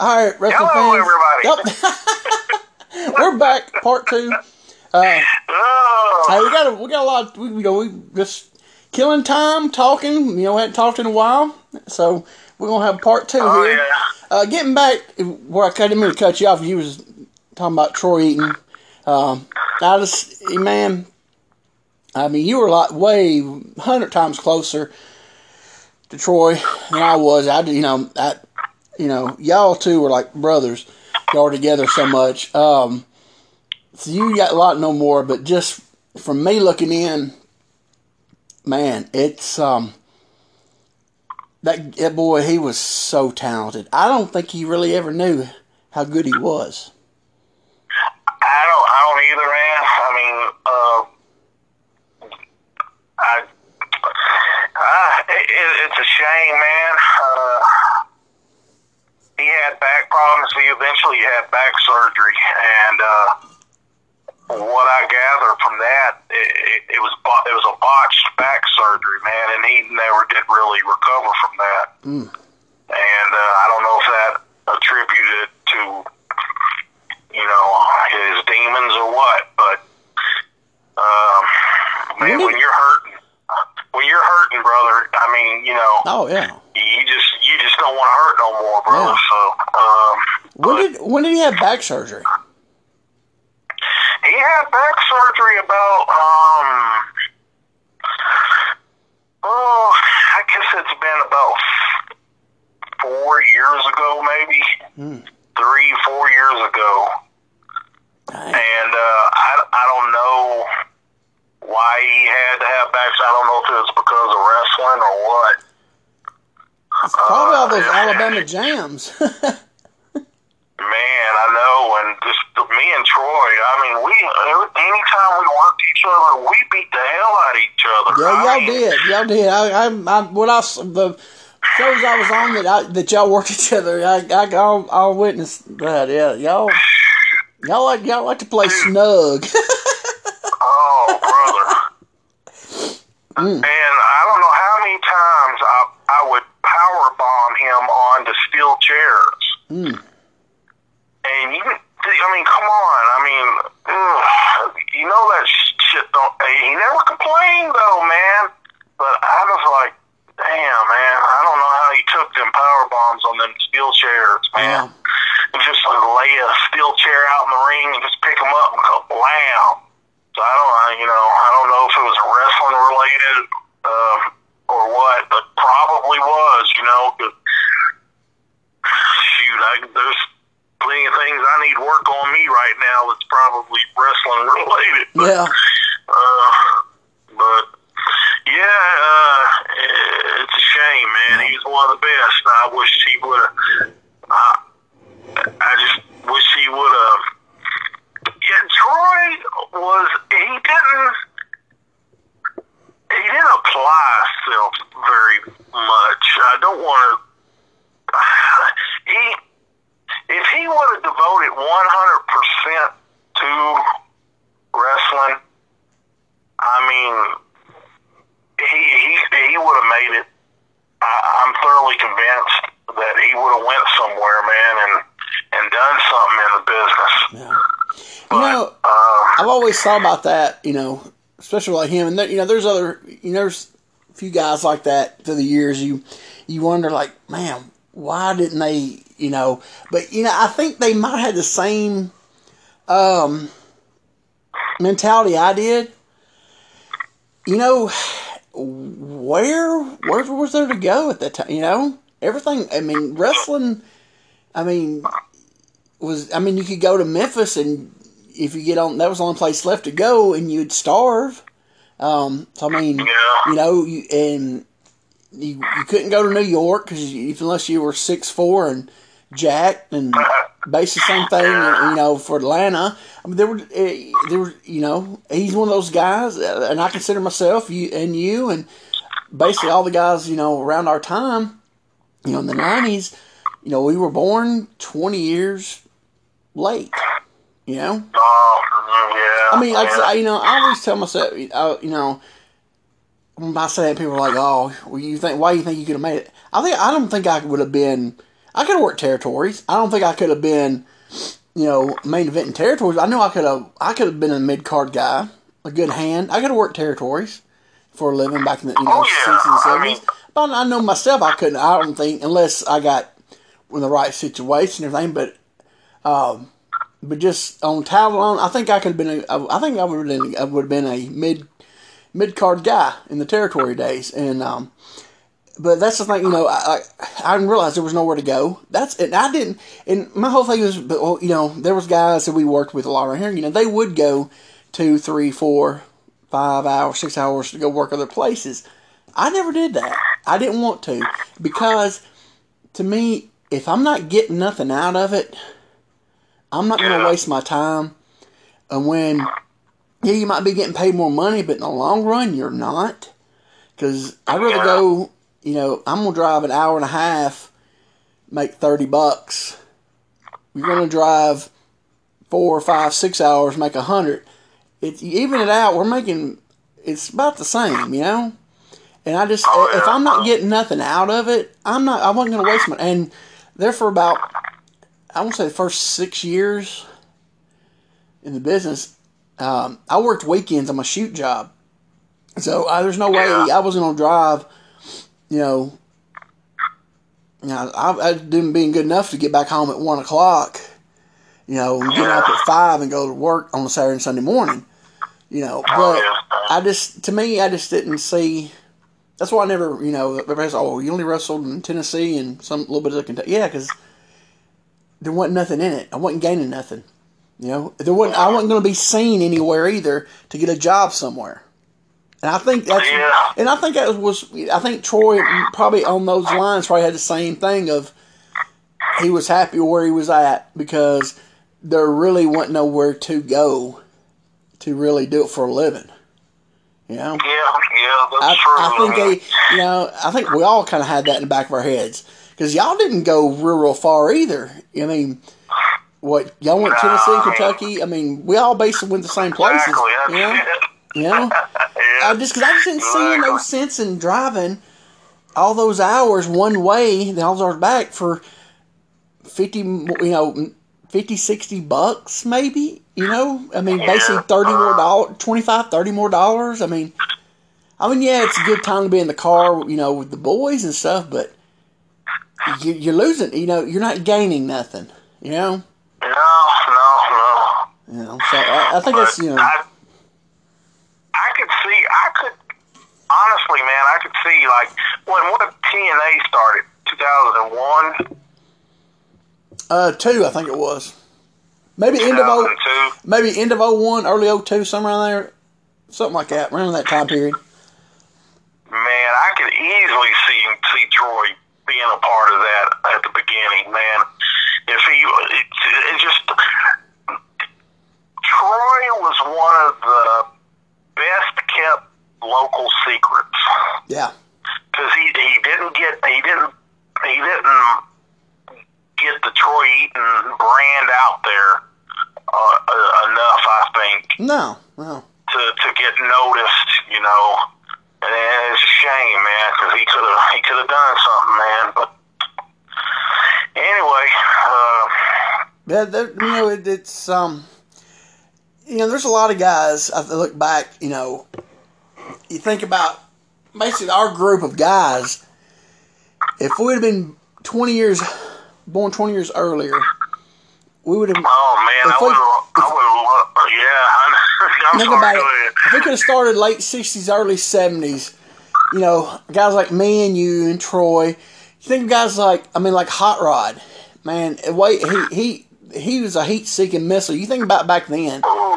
All right, wrestling Hello, fans. everybody. Yep. We're back, part two. Uh, Oh, hey, we got a, we got a lot. We, you know, we just killing time talking. You know, we hadn't talked in a while, so we're gonna have part two oh here. yeah. Uh, getting back where I didn't mean to cut you off. You was talking about Troy Eaton. Um, I just, man, I mean, you were like way hundred times closer to Troy than I was. I, you know, I, you know, y'all two were like brothers. Y'all were together so much. Um, so you got a lot no more, but just from me looking in, man, it's um. That, that boy, he was so talented. I don't think he really ever knew how good he was. I don't. I don't either, man. I mean, uh, I. It, it, it's a shame, man. Uh, he had back problems. He eventually had back surgery, and uh, what I gather from that, it, it, it was bo- it was a botched back surgery, man, and he never did really recover from that. And uh, I don't know if that attributed to you know his demons or what, but um, man, when you're hurting, when you're hurting, brother, I mean, you know, Oh yeah. you just you just don't want to hurt no more, bro. Yeah. So, um, When did when did he have back surgery? he had back surgery about um, oh, I guess it's been about four years ago, maybe Hmm. three, four years ago. Dang. and uh, I, I don't know why he had to have backs. I don't know if it was because of wrestling or what. It's probably all those Alabama jams. Man, I know, and just me and Troy. I mean, we anytime we worked each other, we beat the hell out of each other. yeah, I y'all mean, did. Y'all did. I, I, I what I the shows I was on that I, that y'all worked each other. I, I, I'll, I'll witness that. Yeah, y'all, y'all like y'all like to play snug. Oh, brother. Mm. And I don't know how many times I I would power him onto steel chairs. Mm. And you, I mean, come on. I mean, ugh, you know that shit don't. He never complained though, man. But I was like, damn, man. I don't know how he took them power bombs on them steel chairs, man. And just like lay a steel chair out in the ring and just pick them up and go blam. So I don't, I- you know, I don't know if it was wrestling related uh, or what, but probably was, you know. 'cause shoot, I, there's plenty of things I need work on me right now that's probably wrestling related. But, Yeah. Uh, but yeah, uh, it's a shame, man. He's one of the best. I wish he would have. I, I just wish he would have. Yeah, Troy was. He didn't. He didn't apply himself very much. I don't want to. He, if he would have devoted one hundred percent to wrestling, I mean, he he he would have made it. I, I'm thoroughly convinced that he would have went somewhere, man, and and done something in the business. Yeah. You know, Uh, I've always thought about that, you know, especially like him. And there, you know, there's other, you know, there's a few guys like that through the years. You you wonder, like, man, why didn't they, you know? But you know, I think they might have had the same um, mentality I did. You know, where where was there to go at that time? You know, everything. I mean, wrestling. I mean, was I mean, you could go to Memphis and if you get on, that was the only place left to go, and you'd starve. Um, so I mean, Yeah. you know, you and you, you couldn't go to New York because unless you were six four and jacked and basically same thing. You know, for Atlanta, I mean, there were eh, there were you know he's one of those guys, uh, and I consider myself you and you and basically all the guys you know around our time, you know, in the nineties. You know, we were born twenty years late. You know, oh, yeah. I mean, like I you know, I always tell myself, you know, when I say that, people are like, "Oh, well, you think why you think you could have made it?" I think I don't think I would have been. I could have worked territories. I don't think I could have been, you know, main event in territories. I know I could have. I could have been a mid card guy, a good hand. I could have worked territories for a living back in the you know Oh, yeah. sixties and seventies. But I know myself, I couldn't. I don't think unless I got in the right situation and everything. But, um, but just on talent alone, I think I could have been. A, I think I would have been. I would have been a mid mid card guy in the territory days, and um, but that's the thing, you know. I, I I didn't realize there was nowhere to go. That's and I didn't. And my whole thing was, but well, you know, there was guys that we worked with a lot around here. You know, they would go two, three, four, five hours, six hours to go work other places. I never did that. I didn't want to because to me, if I'm not getting nothing out of it, I'm not going to waste my time. And when yeah, you might be getting paid more money, but in the long run, you're not. Because I'd rather Yeah. go, you know, I'm going to drive an hour and a half, make 30 bucks. You're going to drive four, five, six hours, make a hundred. It's you even it out. We're making it's about the same, you know. And I just Oh, if. I'm not getting nothing out of it, I'm not. I wasn't going to waste my. And there for about I won't say the first six years in the business, um, I worked weekends on my shoot job. So I, there's no way. I wasn't going to drive, you know. You know, I, I didn't being good enough to get back home at one o'clock, you know, and get up at five and go to work on a Saturday and Sunday morning, you know. But. I just, to me, I just didn't see. That's why I never, you know, everybody's oh, you only wrestled in Tennessee and some little bit of Kentucky. Yeah, because there wasn't nothing in it. I wasn't gaining nothing. You know, there wasn't. I wasn't going to be seen anywhere either to get a job somewhere. And I think that's. Yeah. And I think that was. I think Troy probably on those lines probably had the same thing of. He was happy where he was at because there really wasn't nowhere to go, to really do it for a living. You know. Yeah, yeah, that's I, true. I think they, you know, I think we all kind of had that in the back of our heads because y'all didn't go real, real far either. I mean, what y'all went Nah, Tennessee, I Kentucky. I mean, we all basically went the same places. exactly. You know, it. yeah. I just because I just didn't see no sense in driving all those hours one way, then all those hours back for fifty, you know, 50, 60 bucks maybe. You know, I mean, Yeah. basically thirty more dollars, 25 30 more dollars. I mean, I mean, yeah, it's a good time to be in the car, you know, with the boys and stuff, but you're losing. You know, you're not gaining nothing. You know, No, no, no. know. So I, I think that's you know. I, I could see, I could, honestly, man, I could see, like, when what TNA started, 2001, Uh, two, I think it was. Maybe end of oh, 2002. maybe end of 01, early 02, somewhere around there, something like that, around that time period. Man, I could easily see see Troy being a part of that at the beginning, man. If he, it, it just, Troy was one of the best kept local secrets. Yeah, because he he didn't get he didn't he didn't get the Troy Eaton brand out there uh, uh, enough, I think, no, no, to to get noticed. You know, and it's a shame, man, because he could have he could have done something, man. But anyway, uh, yeah. there- You know, it, it's um, you know, there's a lot of guys. I look back, you know, you think about basically our group of guys. If we had been 20 years born 20 years earlier, we would have. oh man, I would have. Yeah, I'm, I'm Think sorry. about it. If we could have started late '60s, early '70s, you know, guys like me and you and Troy. Think of guys like, I mean, like Hot Rod, man. Wait, he he he was a heat-seeking missile. You think about back then. Ooh,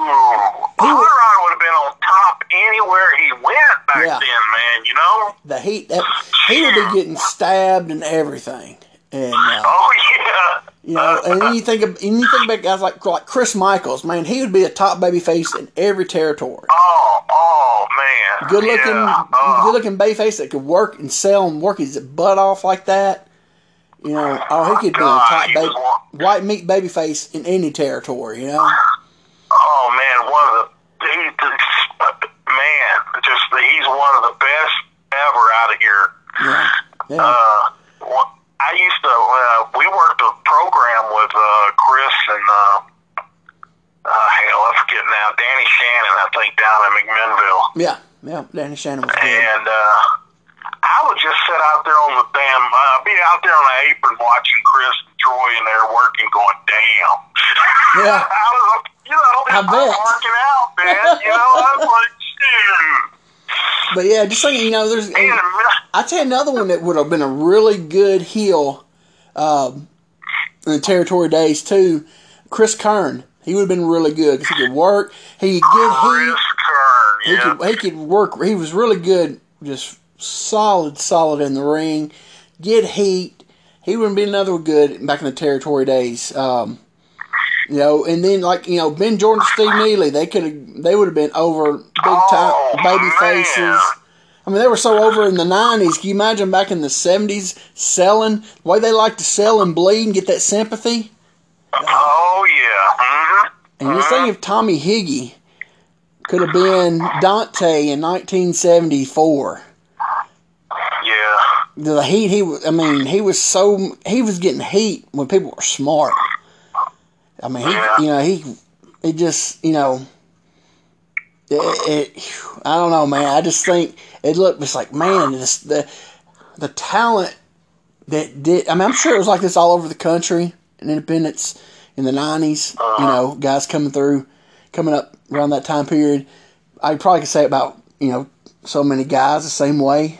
Conrad would have been on top anywhere he went back Yeah. then, man. You know? The heat that he would be getting stabbed and everything. And uh, Oh yeah. You know, and then you think of and you think about guys like like Chris Michaels, man. He would be a top baby face in every territory. Oh, oh man. good looking, Yeah. Oh. good looking bay face that could work and sell and work his butt off like that. You know, oh, he could be a top baby, white meat baby face in any territory. You know, Oh man, one of the he, man, just he's one of the best ever out of here. yeah, yeah, Uh, I used to, uh, we worked a program with uh, Chris and, uh, uh, hell, I forget now, Danny Shannon, I think, down in McMinnville. Yeah, yeah, Danny Shannon was good. And uh, I would just sit out there on the damn, uh, be out there on the apron watching Chris and Troy and they're working, going, damn. Yeah. I was, you know, I bet. working out, man. You know, I was like, shoot. But yeah, just like you know, there's. I tell you another one that would have been a really good heel um, in the territory days too. Chris Kern, he would have been really good because he could work. He could get heat. He could he could work. He was really good, just solid, solid in the ring. Get heat. He would have been another good back in the territory days. Um, you know, and then like you know Ben Jordan, Steve Neely, they could have they would have been over big time Oh, baby man. faces. I mean, they were so over in the '90s. Can you imagine back in the '70s selling the way they like to sell and bleed and get that sympathy? Oh, yeah. hmm And you think if Tommy Higgy could have been Dante in 1974. Yeah. the heat he was I mean he was so he was getting heat when people were smart. I mean he you know he it just you know it, it I don't know man I just think it looked just like man this the the talent that did I mean I'm sure it was like this all over the country in Independence in the 90s you know uh-huh. guys coming through coming up around that time period I probably could say about you know so many guys the same way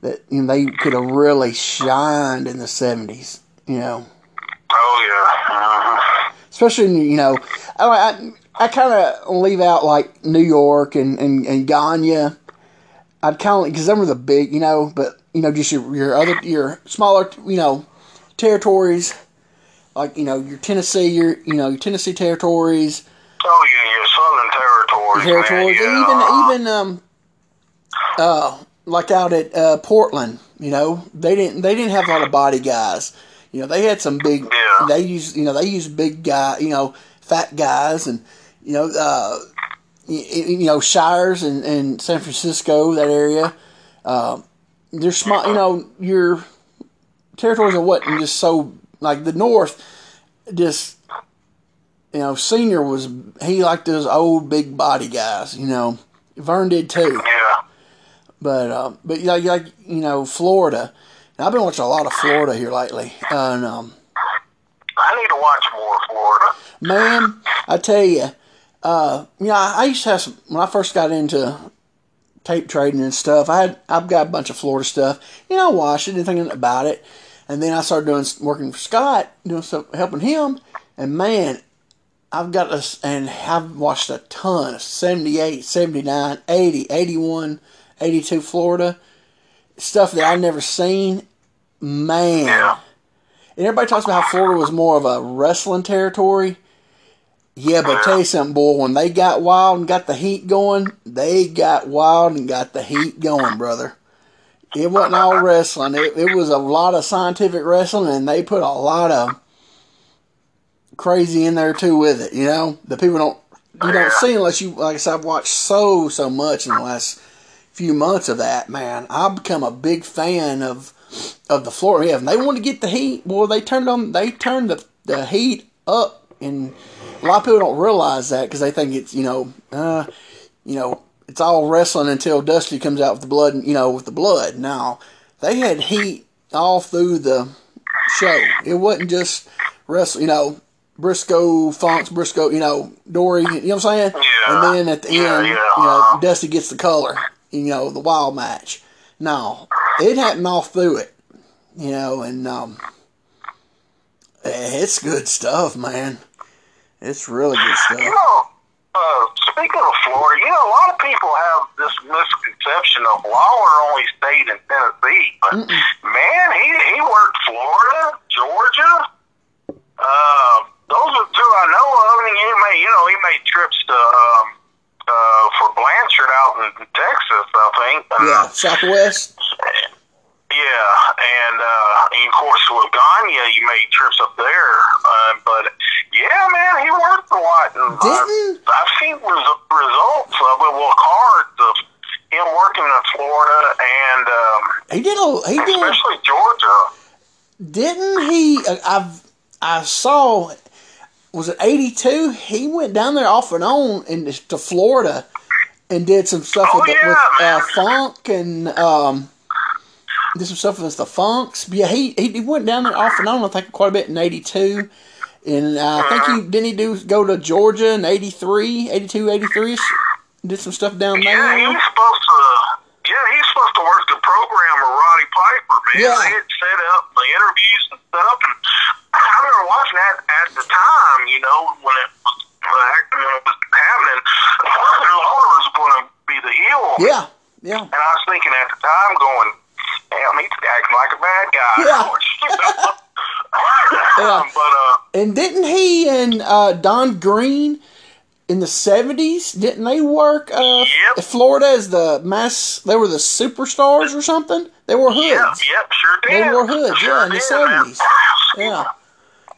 that you know they could have really shined in the seventies. You know, Oh, yeah. Especially you know, I I, I kind of leave out like New York and and, and Gagne. I'd kind of because them were the big, you know, but you know, just your your other your smaller, you know, territories. Like you know your Tennessee, your you know your Tennessee territories, Oh, yeah, your Southern territories. territories, man, yeah. and even even um, uh, like out at uh, Portland, you know, they didn't they didn't have a lot of body guys. You know, they had some big. Yeah. They used you know they used big guy, you know, fat guys, and you know, uh, you, you know, Shire's and, and San Francisco that area. Uh, they're small. You know, your territories are what and just so like the North, just you know, Senior was he liked those old big body guys. You know, Verne did too. Yeah. But uh, but like like you know, Florida. And I've been watching a lot of Florida here lately, and um, I need to watch more Florida. man, I tell you, uh, you know, I, I used to have some when I first got into tape trading and stuff. I had I've got a bunch of Florida stuff. You know, I watched it, didn't think anything about it, and then I started doing working for Scott, doing stuff, helping him, and man. I've got this, and I've watched a ton of 78, 79, 80, 81, 82 Florida stuff that I've never seen. Man. Yeah. And everybody talks about how Florida was more of a wrestling territory. Yeah, but tell you something, boy, when they got wild and got the heat going, they got wild and got the heat going, brother. It wasn't all wrestling. It, it was a lot of scientific wrestling, and they put a lot of crazy in there too with it. You know, the people don't you don't see unless you like I said. I've watched so so much in the last few months of that. Man, I've become a big fan of of the Florida. Yeah, and they want to get the heat. well, they turned on. They turned the the heat up, and a lot of people don't realize that because they think it's you know, uh, you know, it's all wrestling until Dusty comes out with the blood. You know, with the blood. Now they had heat all through the show. It wasn't just wrestle. You know. Briscoe, Funks, Briscoe, you know, Dory, you know what I'm saying? Yeah. And then at the Yeah, end, yeah. you know, Dusty gets the color, you know, the wild match. No, it happened all through it, you know, and um, it's good stuff, man. It's really good You stuff. know, uh, speaking of Florida, you know, a lot of people have this misconception of Lawler only stayed in Tennessee, but man, he he worked Florida, Georgia. Um, those are two I know of. And he made, you know, he made trips to um, uh, for Blanchard out in Texas, I think. Yeah, Southwest. Yeah, and, uh, and of course with Gagne, you made trips up there. Uh, but yeah, man, he worked a lot. And Didn't- I've, I've seen res- results of it. Well, cards of him working in Florida and um, He did. A, he did. especially Georgia. Didn't he? uh, I've I saw. Was it eighty two? He went down there off and on in to Florida, and did some stuff Oh, with, yeah, with uh, funk and um, did some stuff with the funks. But yeah, he, he he went down there off and on. I think quite a bit in '82. And uh, I think he didn't he do go to Georgia in 83, 82, 83 -ish? Did some stuff down there. Yeah, he was supposed to. Yeah, he's supposed to work the program with Roddy Piper, man. Yeah. They had set up the interviews and stuff, and I remember watching that at the time. You know, when it was, when it was happening, Lawler was going to be the heel. Yeah, yeah. And I was thinking at the time, going, "Damn, he's acting like a bad guy." Yeah. Yeah. But uh, And didn't he and uh, Don Green in the seventies? Didn't they work uh, Yep. Florida as the mass? They were the superstars or something. They were hoods. yep, yep, sure did. They wore hoods, Sure yeah, in the. 70s. Yeah,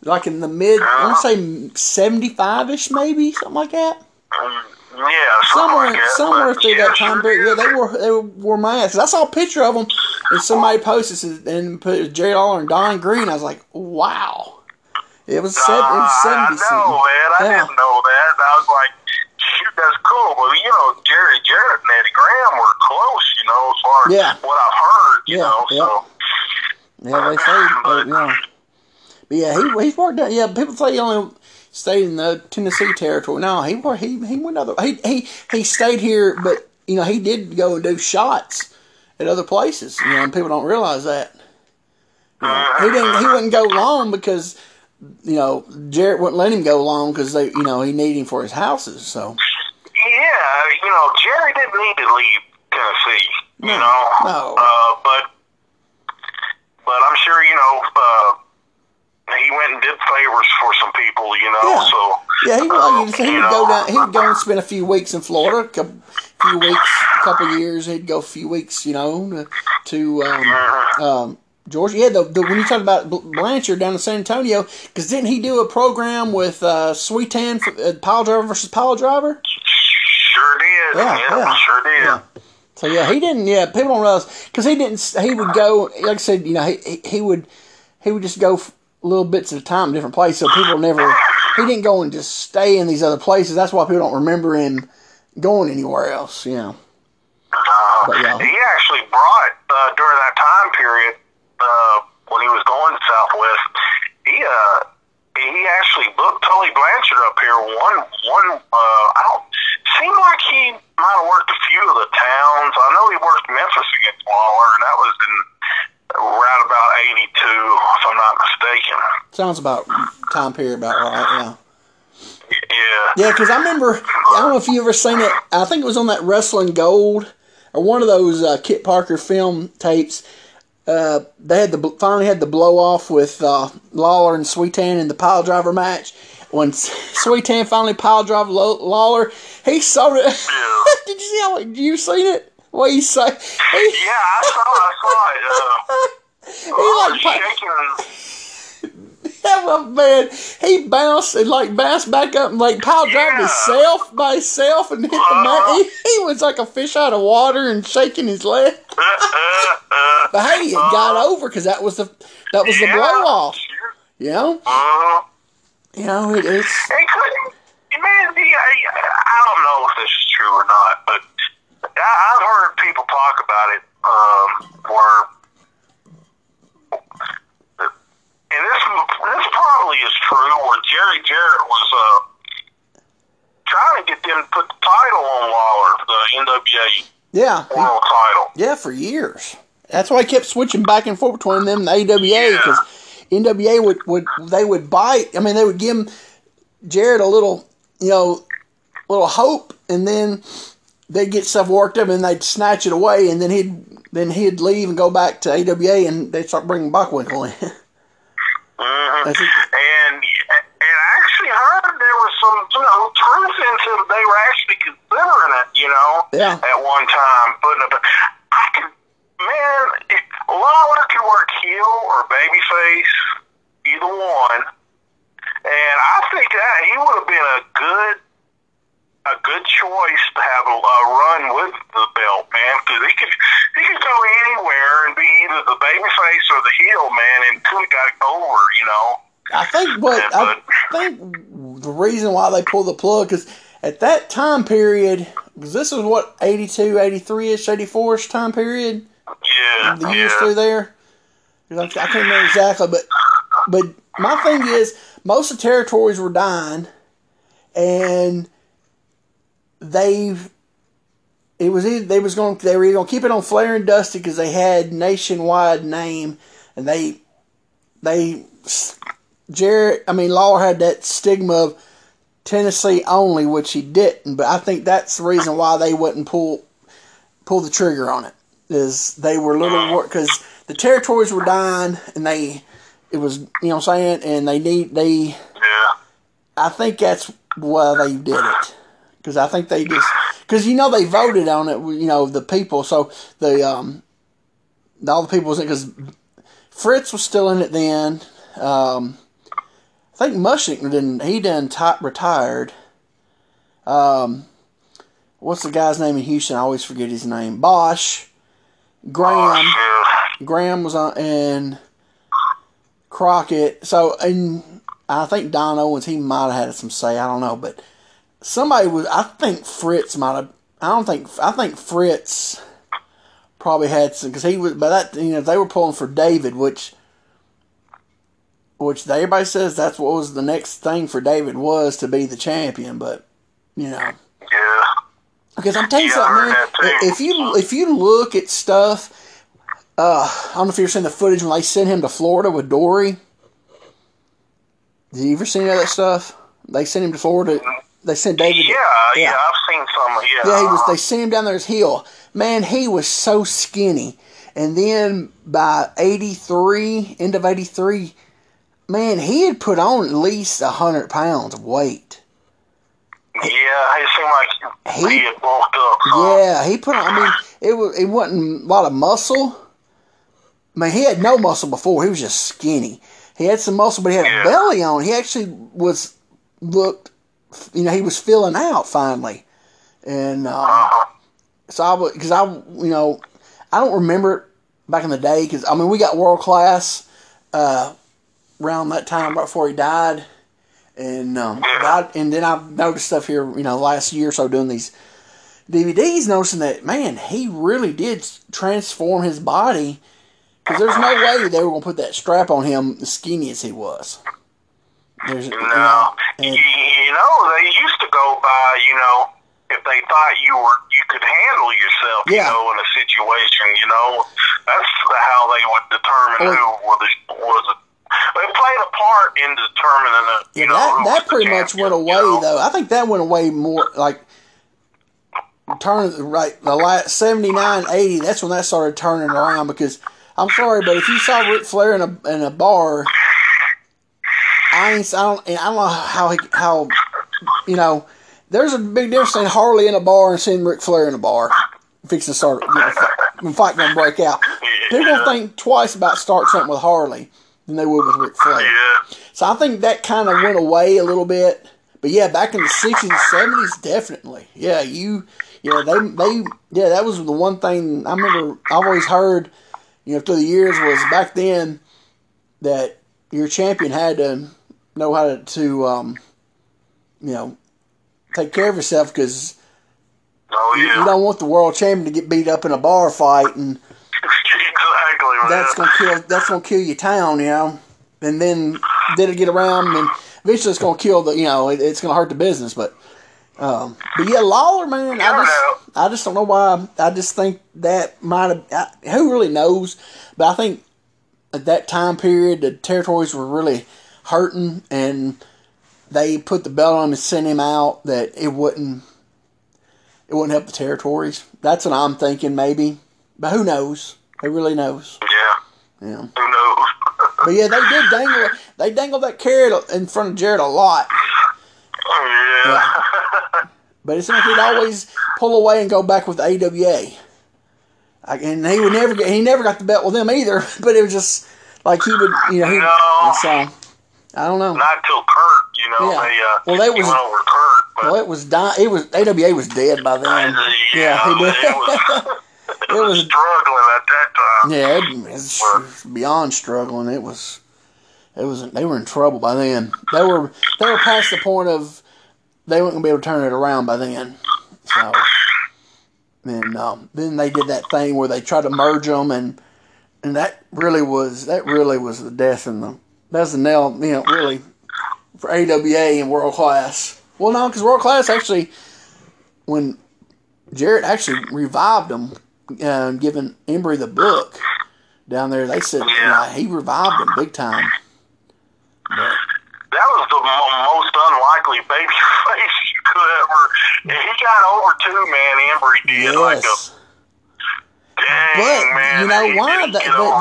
like in the mid, I want to say seventy-five ish, maybe something like that. Um, yeah, Somewhere, like that. somewhere through yeah, that time sure period, yeah, they wore they wore masks. I saw a picture of them, and somebody posted it and put Jerry Lawler and Don Green. I was like, wow. It was sev- it was Uh, seventy I know, man. I Yeah. didn't know that. I was like, shoot, that's cool. But you know, Jerry Jarrett and Eddie Graham were close. You know, as far as Yeah. what I've heard. You Yeah, know, yeah. so Yeah, they say, but, yeah. But yeah, he he's worked out. Yeah, people say he only stayed in the Tennessee territory. No, he he he went other. He he he stayed here, but you know he did go and do shots at other places. You know, and people don't realize that. You know, he didn't. He wouldn't go long because you know Jarrett wouldn't let him go long because they you know he needed him for his houses. So yeah, you know, Jerry didn't need to leave Tennessee. No, you know, no. Uh, but but I'm sure you know. Uh, he went and did favors for some people, you know. Yeah. So yeah, he, like you said, he you would go down. He would go and spend a few weeks in Florida. A couple, few weeks, a couple years. He'd go a few weeks, you know, to, um, um, Georgia. Yeah, the, the when you talk about Blanchard down in San Antonio, because didn't he do a program with uh, Sweetan for uh, pile driver versus pile driver? Sure did. Yeah, Yeah, yeah, sure did. yeah. So yeah, he didn't. Yeah, people don't realize because he didn't. He would go, like I said, you know, he he- he would he would just go little bits at a time, different places. So people never. He didn't go and just stay in these other places. That's why people don't remember him going anywhere else. You know. Uh, But, yeah. He actually brought uh, during that time period uh, when he was going southwest. He uh, he actually booked Tully Blanchard up here. One one uh, I don't seemed like he might have worked a few of the towns. I know he worked Memphis against Lawler, and that was in right about eighty two, if I'm not mistaken. Sounds about time period about right. Yeah. Yeah. Yeah, because I remember. I don't know if you ever seen it. I think it was on that Wrestling Gold or one of those uh, Kit Parker film tapes. Uh, they had the finally had the blow off with uh, Lawler and Sweetan in the pile driver match. When Sweetan finally pile drive Lawler, he saw it. Did you see how? Did you seen it? What he say? He, Yeah, I saw, it, I saw it. Uh, he I like shaking. Yeah, well, man, he bounced and like bounced back up and like pile drived Yeah. himself by himself and hit the mat. Uh-huh. He, he was like a fish out of water and shaking his leg. Uh, uh, uh, But hey, it got over because that was the that was the blow off. You know, Uh, you know it, it's It could, man. I, I don't know if this is true or not, but I've heard people talk about it. Um, where, and this this probably is true. Where Jerry Jarrett was uh, trying to get them to put the title on Lawler, the NWA yeah, World Title. yeah for years. That's why I kept switching back and forth between them and the AWA Yeah. because NWA would, would they would bite. I mean, they would give him Jarrett a little, you know, little hope, and then they'd get stuff worked up, and they'd snatch it away, and then he'd then he'd leave and go back to AWA, and they'd start bringing Bockwinkel in. hmm That's. And and I actually heard there was some you know truth into. They were actually considering it. You know, Yeah. at one time putting it. I could, man, if Lawler could work heel or babyface, either one. And I think that he would have been a good a good choice to have a, a run with the belt, man, because he could he could go anywhere and be either the babyface or the heel, man, and could have got over, you know. I think what I think the reason why they pulled the plug is at that time period because this was what 82, 83 ish, 84 ish time period. Yeah, The years yeah. through there. I can't remember exactly, but but my thing is most of the territories were dying, and they it was either, they was going they were either going to keep it on Flair and Dusty because they had nationwide name, and they they Jarrett I mean Lawler had that stigma of Tennessee only, which he didn't, but I think that's the reason why they wouldn't pull pull the trigger on it. Is they were a little because the territories were dying, and they it was you know what I'm saying, and they need they Yeah. I think that's why they did it. Because I think they just because you know they voted on it. You know the people. So the um all the people was in because Fritz was still in it then. Um, I think Muchnick didn't. He done ti retired. Um, what's the guy's name in Houston? I always forget his name. Boesch. Graham. Graham was on and Crockett. So and I think Don Owens he might have had some say. I don't know, but somebody was. I think Fritz might have. I don't think. I think Fritz probably had some because he was. But that you know they were pulling for David, which which everybody says that's what was the next thing for David was to be the champion. But you know. Yeah. Because I'm telling you Yeah, something, man. heard that too. If you if you look at stuff, uh, I don't know if you've seen the footage when they sent him to Florida with Dory. Did you ever see any of that stuff? They sent him to Florida. They sent David. Yeah, yeah, Yeah. I've seen some. Yeah. Yeah, he was. They sent him down there his hill. Man, he was so skinny. And then by eighty-three, end of eighty-three, man, he had put on at least hundred pounds of weight. Yeah, it seemed like He- he, had bulked up. Some. Yeah, he put on. I mean, it was it wasn't a lot of muscle. I mean, he had no muscle before. He was just skinny. He had some muscle, but he had Yeah. a belly on. He actually was looked. You know, he was filling out finally, and Uh-huh. so I was because I you know I don't remember it back in the day because I mean we got world class uh, around that time right before he died, and um, I, and then I've noticed stuff here you know last year or so doing these DVDs, noticing that man he really did transform his body because there's no way they were gonna put that strap on him as skinny as he was. There's, you No, know, and- know they used to go by. You know, if they thought you were you could handle yourself. Yeah. You know, in a situation. You know, that's how they would determine Well- who was was it. They played a part in determining the. Yeah, you know, that that pretty much went away you know? though. I think that went away more like turn right the last 79, 80, That's when that started turning around because I'm sorry, but if you saw Ric Flair in a in a bar, I ain't I don't I don't know how he, how you know. There's a big difference in Harley in a bar and seeing Ric Flair in a bar. Fixing to start, you know, fight, fight gonna break out. People think twice about starting something with Harley than they would with Ric Flair. So I think that kind of went away a little bit. But yeah, back in the sixties and seventies, definitely. Yeah, you, yeah, they, they, yeah, that was the one thing I remember. I've always heard, you know, through the years was back then that your champion had to know how to, to um, you know, take care of yourself because Oh you, yeah. you don't want the world champion to get beat up in a bar fight and exactly, that's gonna kill that's gonna kill your town, you know. And then did it get around and eventually it's gonna kill the you know, it, it's gonna hurt the business, but um but yeah, Lawler man, I Never just I just don't know why I just think that might have I- who really knows, but I think at that time period the territories were really hurting and they put the belt on him and sent him out that it wouldn't it wouldn't help the territories. That's what I'm thinking maybe. But who knows? Who really knows? Yeah. Yeah. Who knows? But yeah, they did dangle. They dangled that carrot in front of Jarrett a lot. Oh, yeah. But it seemed like he'd always pull away and go back with the AWA. And he would never get. He never got the belt with them either. But it was just like he would, you know. He, No. So I don't know. Not till Curt, you know. Yeah. They, uh, Well, they was- went over Curt. But Well, it was dying. It was AWA was dead by then. yeah, he did. It was, It was- struggling at that time. Yeah, it, it's it's beyond struggling. It was, it was. They were in trouble by then. They were they were past the point of they weren't gonna be able to turn it around by then. So and um, then they did that thing where they tried to merge them, and and that really was that really was the death in the that's the nail, you know, really for AWA and world class. Well, no, because world class actually, when Jarrett actually revived them, uh, giving Embry the book down there, they said Yeah. he revived them big time. But, That was the mo- most unlikely baby face you could ever. and He got over too, man. Embry did like a yes. Dang But man. you know why? The, the,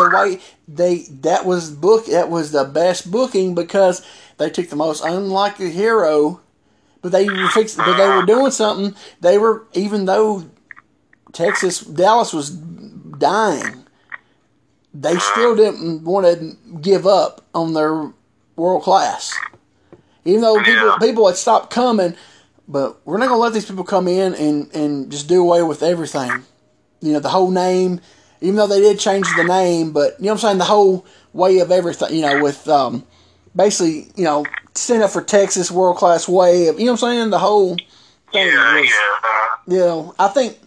the way they that was book that was the best booking because they took the most unlikely hero, but they were fixed. But they were doing something. They were even though Texas Dallas was dying, they still didn't want to give up on their world class. Even though people Yeah. people had stopped coming, but we're not gonna let these people come in and, and just do away with everything you know, the whole name, even though they did change the name, but you know what I'm saying, the whole way of everything, you know, with um, basically, you know, stand up for Texas world class way of, you know what I'm saying, the whole thing Yeah, was, yeah. uh, you know, I think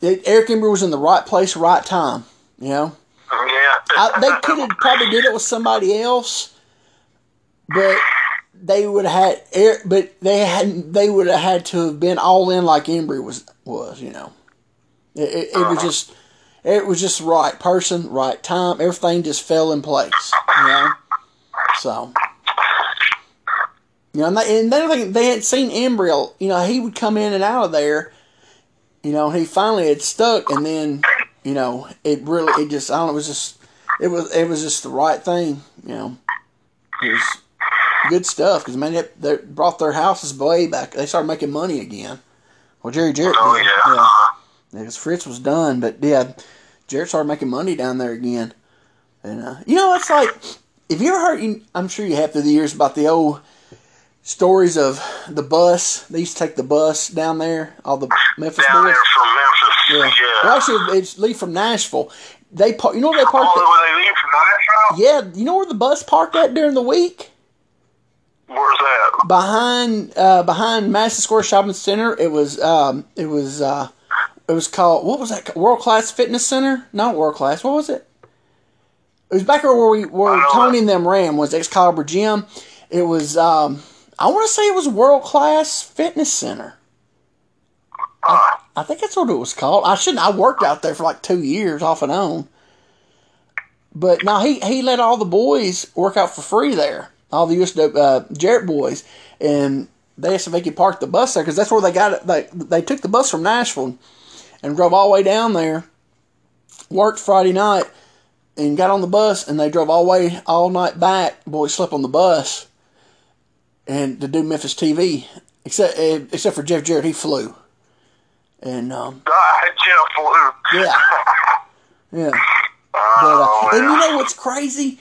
that Eric Embry was in the right place, right time, you know. Yeah. I, they could have probably did it with somebody else, but they would have had, but they had, they would have had to have been all in like Embry was, was, you know. It, it, it was just, it was just right person, right time. Everything just fell in place, you know. So, you know, and they, and they, think they had seen Embry. You know, he would come in and out of there. You know, he finally had stuck, and then, you know, it really, it just, I don't know, it was just, it was, it was just the right thing. You know, it was good stuff because man, it, they brought their houses way back. They started making money again. Well, Jerry Jarrett Oh, yeah. yeah. Because Fritz was done, but yeah, Jarrett started making money down there again. And uh, you know, it's like if you ever heard, I'm sure you have through the years about the old stories of the bus. They used to take the bus down there, all the Memphis Down boys. there from Memphis. Yeah. Yeah. Well, actually, it's leave from Nashville. They park. You know where they parked? Oh, they leave from Nashville? yeah, you know where the bus parked at during the week? Where's that? behind uh, behind Madison Square Shopping Center. It was um, it was uh, it was called what was that? World Class Fitness Center? Not World Class. What was it? It was back where we where I Tony and them ran was Excalibur Gym. It was um, I want to say it was World Class Fitness Center. Uh, I think that's what it was called. I shouldn't. I worked out there for like two years off and on. But now he he let all the boys work out for free there. All the US uh, Jarrett boys, and they asked if they could park the bus there because that's where they got it. They they took the bus from Nashville and drove all the way down there. Worked Friday night and got on the bus, and they drove all the way all night back. Boys slept on the bus, and to do Memphis TV. Except uh, except for Jeff Jarrett, he flew. And um, God, Jeff Flew. yeah, yeah. But, uh, Oh, and you know what's crazy?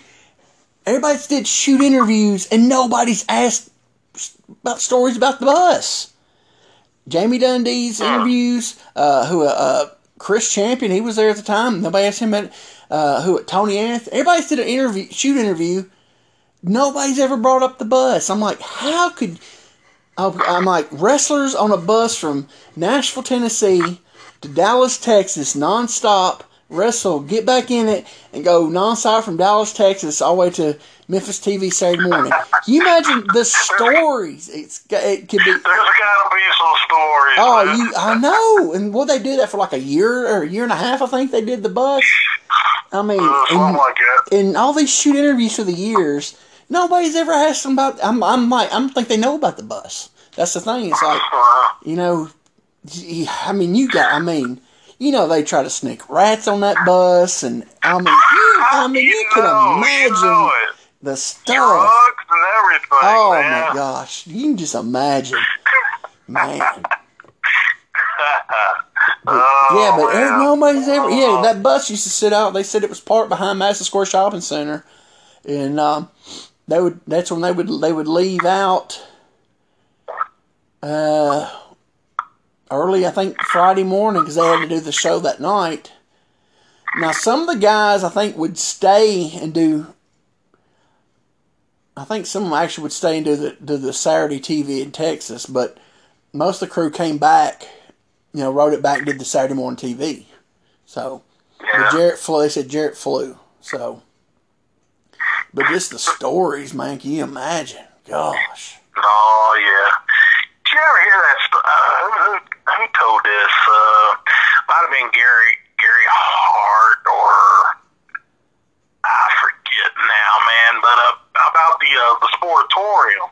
Everybody did shoot interviews, and nobody's asked about stories about the bus. Jamie Dundee's interviews, uh, who uh, Chris Champion, he was there at the time. Nobody asked him about uh, who Tony Anthony. Everybody did an interview, shoot interview. Nobody's ever brought up the bus. I'm like, how could? I'm like wrestlers on a bus from Nashville, Tennessee to Dallas, Texas, nonstop. Wrestle, get back in it, and go nonstop from Dallas, Texas, all the way to Memphis TV Saturday morning. Can you imagine the stories? It's it could be. There's got to be some stories. Oh, man. you, I know. And what they do that for like a year or a year and a half, I think they did the bus. I mean, Uh, and, like and all these shoot interviews for the years, nobody's ever asked them about. I'm, I'm like, I'm think they know about the bus. That's the thing. It's like, Uh, you know, I mean, you got, I mean, you know, they try to sneak rats on that bus, and I mean, you, I mean, you could know, imagine You know the stuff. Drugs and everything, Oh man. my gosh, you can just imagine, man. Oh, Yeah, but man. nobody's ever. Yeah, that bus used to sit out. They said it was parked behind Madison Square Shopping Center, and um, they would. That's when they would. They would leave out. Uh, early, I think Friday morning because they had to do the show that night. Now, some of the guys I think would stay and do. I think some of them actually would stay and do the do the Saturday TV in Texas, but most of the crew came back you know, rode it back and did the Saturday morning TV. So, Yeah. Jarrett flew. They said Jarrett flew. So, but just the stories, man. Can you imagine? Gosh. Oh yeah. Did you ever hear that? St- uh, who, who, who told this? Uh, might have been Gary Gary Hart or I forget now, man. But uh, about the uh, the sportatorium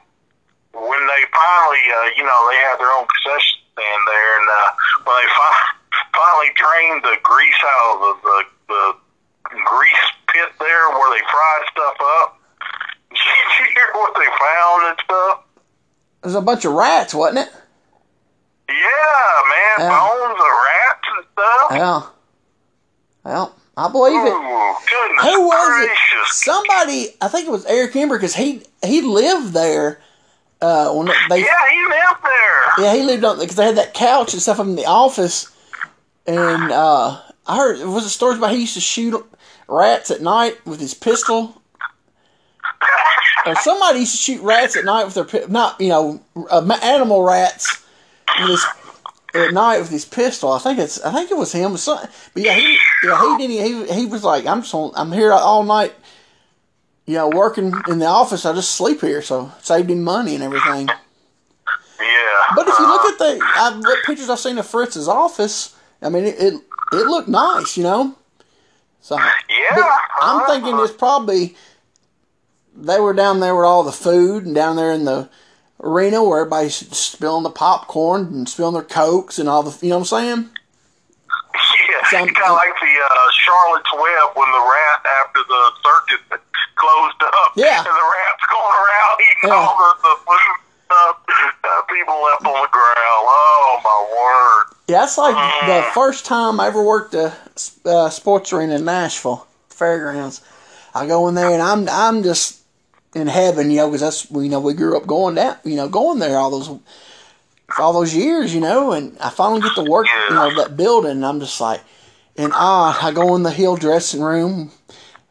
when they finally, uh, you know, they had their own concession stand there, and uh, when they fi- finally drained the grease out of the, the the grease pit there where they fried stuff up. Did you hear what they found and stuff? There's a bunch of rats, wasn't it? Yeah, man, Yeah. bones of rats and stuff. Yeah. Well, I believe it. Ooh, Who was gracious. it? Somebody, I think it was Eric Embry, because he he lived there. Uh, when they Yeah, he lived there. Yeah, he lived on because they had that couch and stuff in the office, and uh, I heard it was it story about he used to shoot rats at night with his pistol, or somebody used to shoot rats at night with their not you know uh, animal rats with his at night with his pistol. I think it's I think it was him. But yeah, he yeah he didn't he, he was like I'm just on, I'm here all night. You know, working in the office, I just sleep here, so saved him money and everything. Yeah. But if you look at the I've looked pictures I've seen of Fritz's office, I mean it it, it looked nice, you know. So Yeah. I'm uh-huh. thinking it's probably they were down there with all the food and down there in the arena where everybody's spilling the popcorn and spilling their cokes and all the you know what I'm saying? Yeah, Some- kind of like the uh, Charlotte's Web when the rat after the circus closed up. Yeah. And the rats going around eating Yeah. all the, the food stuff that people left on the ground. Oh my word! Yeah, that's like the first time I ever worked a uh, sports arena in Nashville fairgrounds. I go in there and I'm I'm just in heaven, you know, because that's you know we grew up going down, you know, going there all those all those years, you know, and I finally get to work, you know, that building, and I'm just like, and ah, I go in the hill dressing room,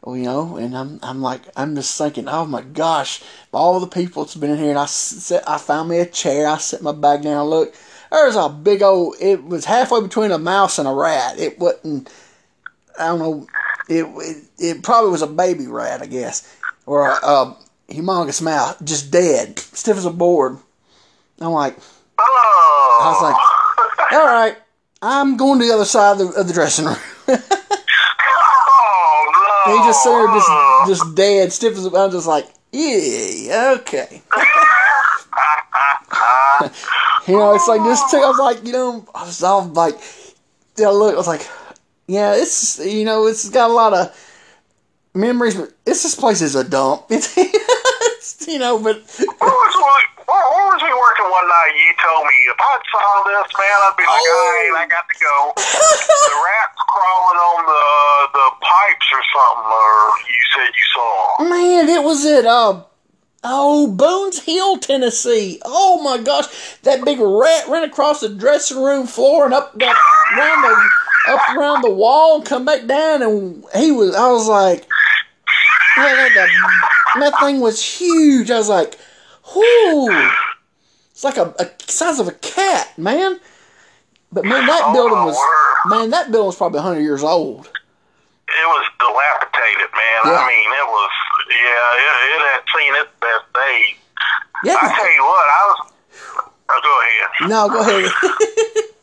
you know, and I'm I'm like I'm just thinking, oh my gosh, all the people that's been in here, and I sit, I found me a chair, I set my bag down, look, there's a big old, it was halfway between a mouse and a rat. It wasn't, I don't know, it it, it probably was a baby rat, I guess, or a, a humongous mouth, just dead, stiff as a board. I'm like. Oh. I was like, oh. all right, I'm going to the other side of the, of the dressing room. oh no! he just sat there just, just dead, stiff as a I'm just like, yeah, okay. you know, it's like this too. I was like, you know, I was all like, yeah, look, I was like, yeah, it's, you know, it's got a lot of memories, but it's this place is a dump. It's you know, but Where was, we, where, where was we working one night? You told me if I saw this, man, I'd be like, Oh. right, I got to go. the rats crawling on the the pipes or something, or you said you saw. Man, it was at uh oh Boone's Hill, Tennessee. Oh my gosh, that big rat ran across the dressing room floor and up that around the up around the wall and come back down and he was. I was like, man, that, that thing was huge. I was like, whoo, it's like a, a size of a cat, man. But man, that Oh, building was man, that building was probably hundred years old. It was dilapidated, man. Yeah. I mean, it was, yeah, it, it had seen its best days. Yeah. I tell you what, I was. Oh, go ahead. No, go ahead.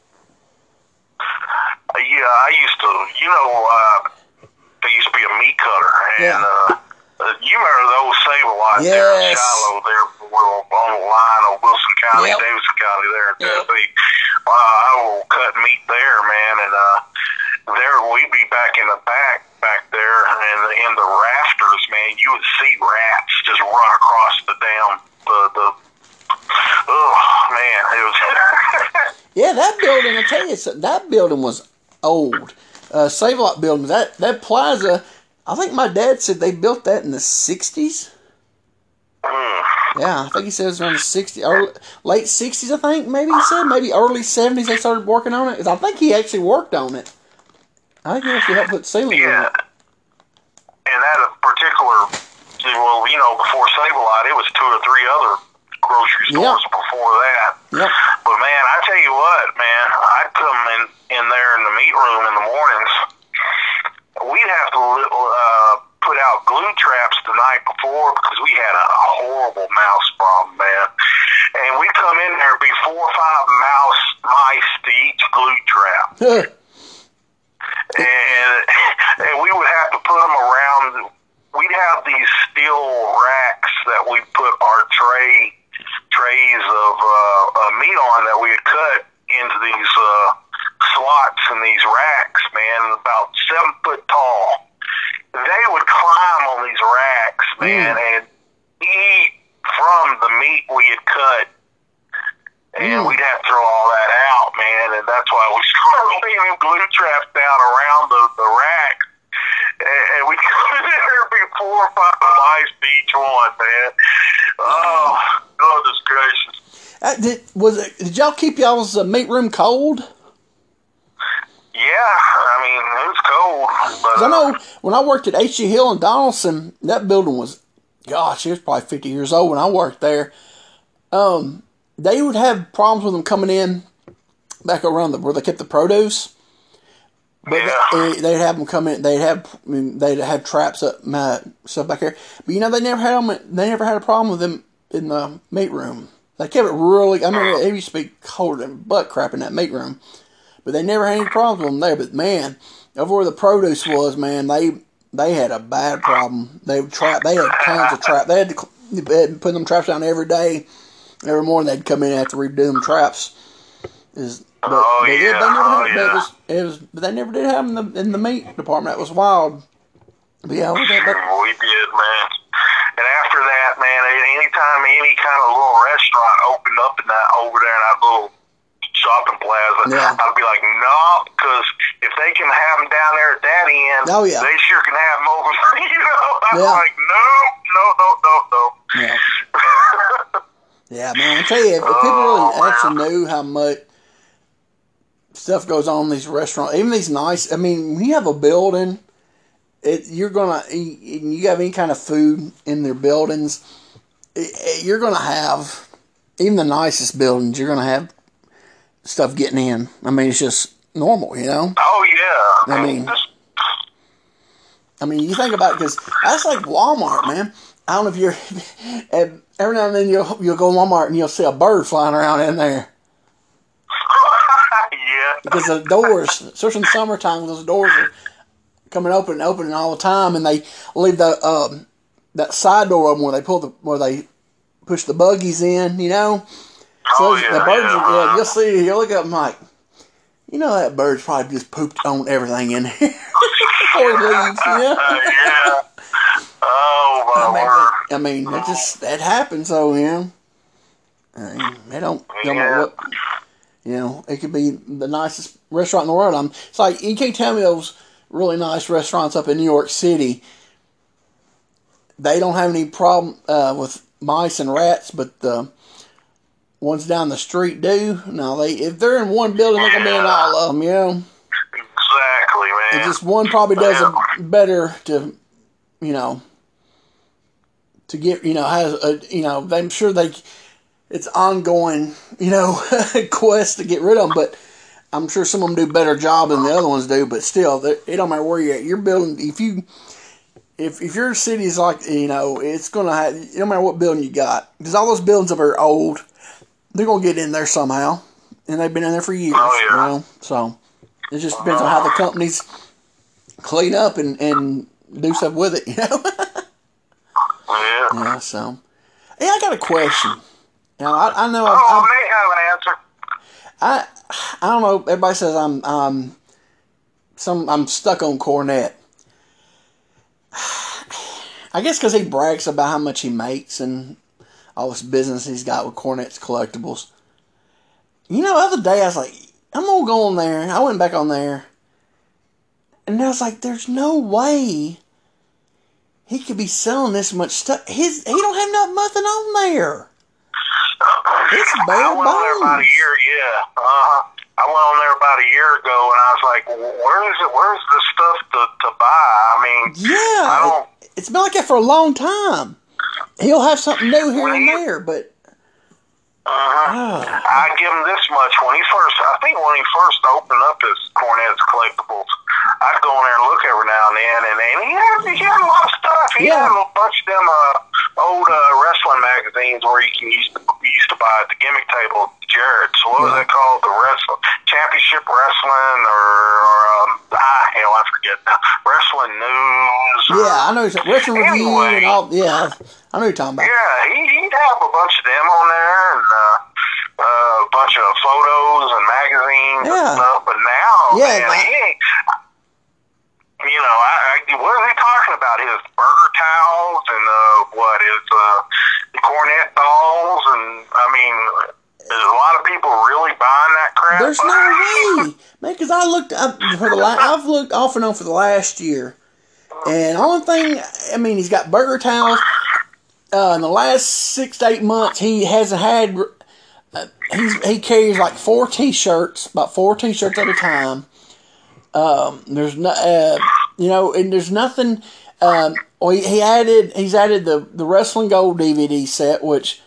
Yeah, I used to, you know, uh, there used to be a meat cutter, and Yeah. uh, you remember those Save-A-Lots there in Shiloh, there on the line of Wilson County, Yep. Davidson County, there in Yep. Tennessee. Uh, I will cut meat there, man, and uh, there we'd be back in the back, back there, and in the rafters, man, you would see rats just run across the damn the the. Oh man, it was. Yeah, that building, I tell you, something, that building was old. Uh, Save Lot building, that, that plaza, I think my dad said they built that in the 60s. Mm. Yeah, I think he said it was around the 60s, early, late 60s, I think, maybe he said. Maybe early 70s they started working on it. I think he actually worked on it. I think he actually helped put ceiling on Yeah. it. And that particular, well, you know, before Save-A-Lot, it was two or three other grocery stores before that. Yep. But man, I tell you what, man, I'd come traps the night before because we had a horrible mouse problem, man. And we come in there be four or five mouse mice to each glue trap, and and we would have to put them around. We'd have these steel racks that we put our tray trays of uh, uh, meat on that we had cut into these uh, slots in these racks, man, about seven foot tall. They would climb on these racks, man, and eat from the meat we had cut. And Mm. we'd have to throw all that out, man, and that's why we started leaving glue traps down around the, the rack. And, and we come in there be four or five mice to each one, man. Oh, goodness gracious. Uh, did was it, did y'all keep y'all's uh, meat room cold? Yeah, I mean, it was cold. But, I know when I worked at H.G. Hill and Donelson, that building was, gosh, it was probably 50 years old when I worked there. Um, they would have problems with them coming in back around the, where they kept the produce. But Yeah. they, they'd have them come in. They'd have I mean, they'd have traps up my stuff back here. But you know they never had them. They never had a problem with them in the meat room. They kept it really. I mean, it used to be colder than butt crap in that meat room. But they never had any problems with them there. But man, over where the produce was, man, they they had a bad problem. They trap. They had tons of trap. They had to they had to put them traps down every day. Every morning they'd come in and have to redo them traps. Is but, Oh, but yeah. they never Oh, had, but yeah. it was it was but they never did have them in the, in the meat department. That was wild. But yeah, that, that, we did, man. And after that, man, anytime any kind of little restaurant opened up in that over there in that little shopping plaza, Yeah. I'd be like, no, because if they can have them down there at that end, Oh, yeah. they sure can have them over. you know, I'm Yeah. like, no, no, no, no, no. yeah. Yeah, man. I tell you, if, if people Oh, really actually knew how much stuff goes on in these restaurants, even these nice. I mean, when you have a building, it you're gonna and you have any kind of food in their buildings, it, you're gonna have even the nicest buildings. You're gonna have stuff getting in. I mean, it's just normal, you know. oh yeah. I mean- I mean, you think about it because that's like Walmart, man. I don't know if you're. every now and then you'll you'll go to Walmart and you'll see a bird flying around in there yeah. because the doors, especially in the summertime, those doors are coming open and opening all the time, and they leave the um, that side door open where they pull the where they push the buggies in, you know. So Oh, the birds, yeah. are, yeah, you'll see, you'll look up Mike. you know, that bird's probably just pooped on everything in here before he leaves, you know. Uh, yeah. Oh my I mean, word. I mean, it just that happens. So you know, I mean, they don't don't know Yeah. what you know. It could be the nicest restaurant in the world. I'm. It's like you can't tell me those really nice restaurants up in New York City. They don't have any problem uh, with mice and rats, but the ones down the street do. Now they if they're in one building, they're gonna be in all of them. You know. Exactly, man. It just one probably does it better to, you know, to get you know has a you know I'm sure they it's ongoing you know quest to get rid of them, but I'm sure some of them do a better job than the other ones do. But still, they- it don't matter where you're at. You're building if you if if your city's like you know it's gonna have no matter what building you got because all those buildings that are old they're gonna get in there somehow and they've been in there for years. Oh, yeah. You know, so it just depends on how the companies clean up and, and do stuff with it, you know? Oh, yeah. yeah, so. Hey, I got a question. Now, I, I know Oh, I, I may have an answer. I, I don't know. Everybody says I'm um some I'm stuck on Cornette. I guess because he brags about how much he makes and all this business he's got with Cornette's collectibles. You know, the other day I was like, I'm gonna go on there. I went back on there, and I was like, there's no way he could be selling this much stuff. His he don't have no, nothing on there. It's bare I went on there about a year, yeah. Uh-huh. I went on there about a year ago, and I was like, "Where is it? Where's the stuff to, to buy?" I mean, Yeah, I don't. it, it's been like that for a long time. He'll have something new here and there, but Uh-huh. oh, I give him this much when he first. I think when he first opened up his Cornette's collectibles, I'd go in there and look every now and then, and, and he had he had a lot of stuff. He Yeah. had a bunch of them uh, old uh, wrestling magazines where you can used to used to buy at the gimmick table, Jarrett. So what was Yeah. that called? The wrestling championship wrestling, or, or um, ah, hell, I forget. Wrestling news. or- Yeah, I know. Wrestling Review and all. Yeah, I know you're talking about. Yeah, he, he'd have a bunch of them on there and uh, uh, a bunch of photos and magazines Yeah. and stuff. But now, Yeah, man, he ain't. You know, I, I, what are they talking about? His burger towels and uh, what is uh, the Cornette dolls and I mean, there's a lot of people really buying that crap. There's no way, man. Because I looked up for the la- I've looked off and on for the last year, and only thing I mean, he's got burger towels. Uh, in the last six to eight months, he hasn't had. Uh, he's he carries like four T-shirts, about four T-shirts at a time. Um, there's no, uh, you know, and there's nothing. Um, well, he, added he's added the the Wrestling Gold DVD set, which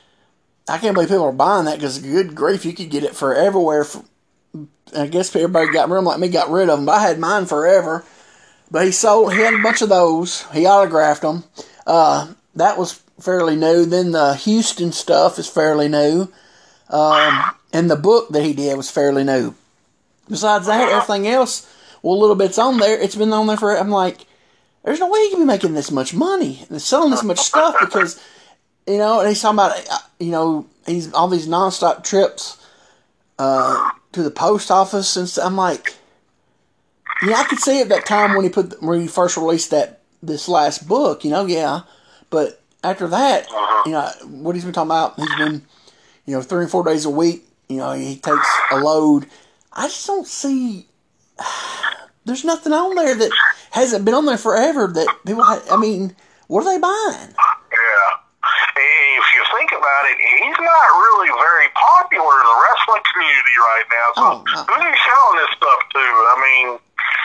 I can't believe people are buying that because good grief, you could get it for everywhere. For, I guess everybody got rid of them like me, got rid of them. But I had mine forever. But he sold. He had a bunch of those. He autographed them. Uh, that was fairly new. Then the Houston stuff is fairly new. Um, and the book that he did was fairly new. Besides that, everything else, well, a little bit's on there. It's been on there for. I'm like, there's no way you can be making this much money and selling this much stuff because, you know, and he's talking about, uh, you know, he's all these nonstop trips uh, to the post office and stuff. I'm like, yeah, I could see at that time when he put when he first released that this last book, you know, yeah, but after that, you know, what he's been talking about, he's been, you know, three and four days a week. You know, he takes a load. I just don't see. There's nothing on there that hasn't been on there forever. That people, ha- I mean, what are they buying? Yeah. If you think about it, he's not really very popular in the wrestling community right now. So Oh, no. who's he selling this stuff to? I mean,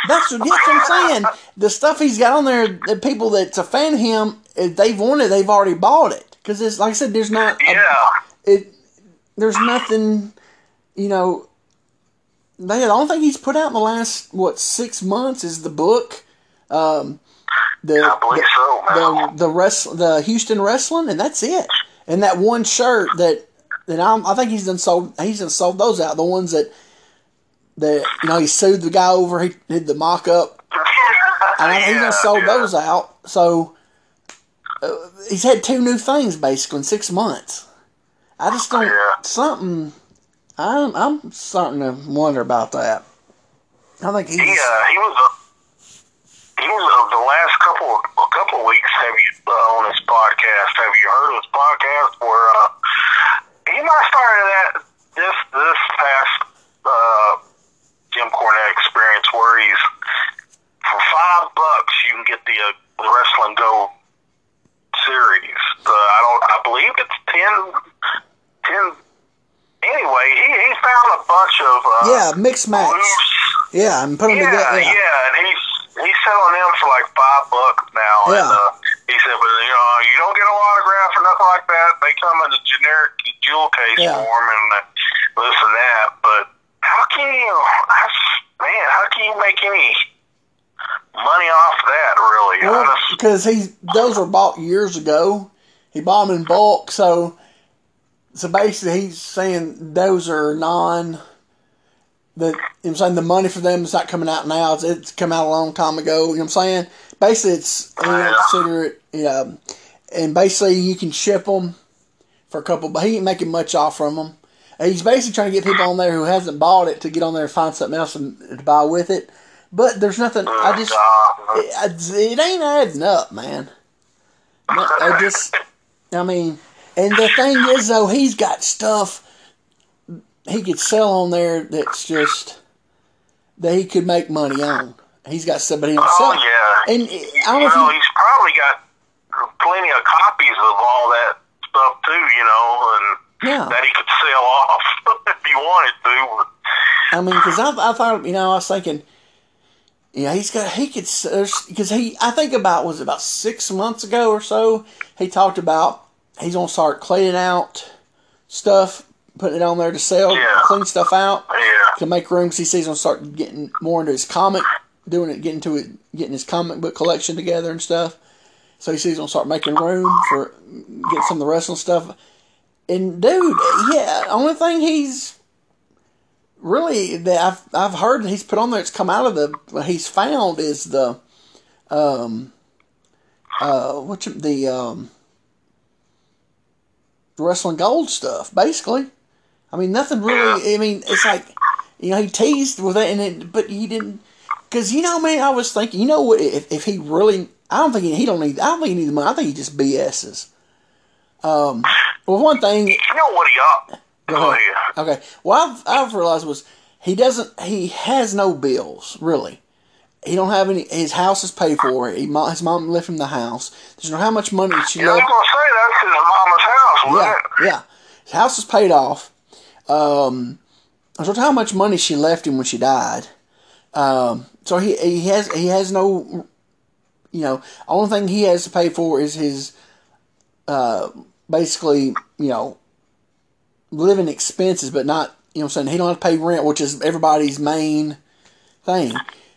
That's, that's what I'm saying. The stuff he's got on there, the people that's a fan of him, if they've wanted, they've already bought it. Because it's like I said, there's not a, yeah. it. There's nothing, you know. The only thing he's put out in the last what six months is the book, um, the I believe so, the the the Houston wrestling, and that's it. And that one shirt that that I'm, I think he's done sold he's done sold those out. The ones that that you know he sued the guy over. He did the mock up, and I think he's Yeah, done sold yeah. those out. So uh, he's had two new things basically in six months. I just don't Yeah. something. I'm I'm starting to wonder about that. I think he's He uh, he was uh, he was uh, the last couple a couple of weeks. Have you uh, on his podcast? Have you heard of his podcast where uh, he might started that this this past uh, Jim Cornette experience where he's for five bucks you can get the uh, the Wrestling Gold series. Uh, I don't. I believe it's ten ten. Anyway, he, he found a bunch of uh, yeah mixed match. loose Yeah, and put them yeah, together. yeah, Yeah. and he's he's selling them for like five bucks now. Yeah. And uh, he said, but you know, you don't get an autograph or nothing like that. They come in a generic jewel case Yeah. form and uh, this and that. But how can you, man? How can you make any money off that? Really? I Well, because he those were bought years ago. He bought them in bulk, so so basically he's saying those are non. That I'm saying the money for them is not coming out now. It's, it's come out a long time ago. You know what I'm saying? Basically, it's you know, consider it. Yeah, and basically you can ship them for a couple, but he ain't making much off from them. He's basically trying to get people on there who hasn't bought it to get on there and find something else to buy with it. But there's nothing. I just it, it ain't adding up, man. I just, I mean, and the thing is though, he's got stuff he could sell on there that's just that he could make money on. He's got stuff, but he don't oh sell. yeah. And uh, I don't know you know, if you, he's probably got plenty of copies of all that stuff too. You know, and yeah. that he could sell off if he wanted to. I mean, because I, I thought, you know, I was thinking, yeah, he's got, he could, because he, I think about, was it about six months ago or so, he talked about he's going to start cleaning out stuff, putting it on there to sell, Yeah. clean stuff out Yeah. to make room 'cause he sees he's going to start getting more into his comic doing it, getting to it, getting his comic book collection together and stuff. So he says he's gonna start making room for get some of the wrestling stuff. And dude, yeah, only thing he's really that I've I've heard he's put on there. It's come out of the what he's found is the um uh what you, the um wrestling gold stuff basically. I mean nothing really. I mean it's like you know he teased with it and it, but he didn't because you know man I was thinking you know what if if he really I don't think he, he don't need I don't think he needs the money I think he just BS's. Um, well, one thing. You know what he ought. Go ahead. Okay. Well, I've, I've realized was he doesn't. He has no bills really. He don't have any. His house is paid for. He, his mom left him the house. There's know how much money she yeah, left. I was gonna say that's his wasn't Yeah, yeah. His house is paid off. Um, I was how much money she left him when she died. Um, so he he has he has no. You know, only thing he has to pay for is his. Uh, basically, you know, living expenses, but not, you know, I'm saying he don't have to pay rent, which is everybody's main thing.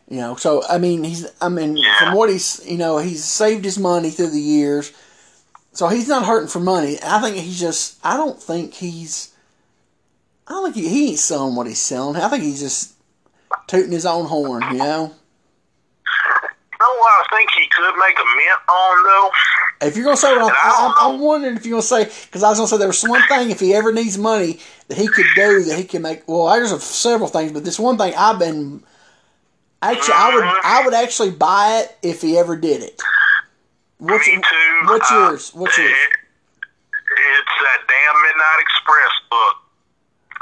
You know, so I mean, he's, I mean, from what he's, you know, he's saved his money through the years, so he's not hurting for money. I think he's just, I don't think he's, I don't think he, he ain't selling what he's selling. I think he's just tooting his own horn, you know. You know what I think he could make a mint on though? If you're gonna say, And I, I, I'm, I'm wondering if you're gonna say because I was gonna say there was one thing if he ever needs money that he could do that he can make. Well, there's a, several things, but this one thing I've been actually I would mm-hmm. I would actually buy it if he ever did it. What's Me too. what's Uh, yours? What's yours? It, it's that damn Midnight Express book.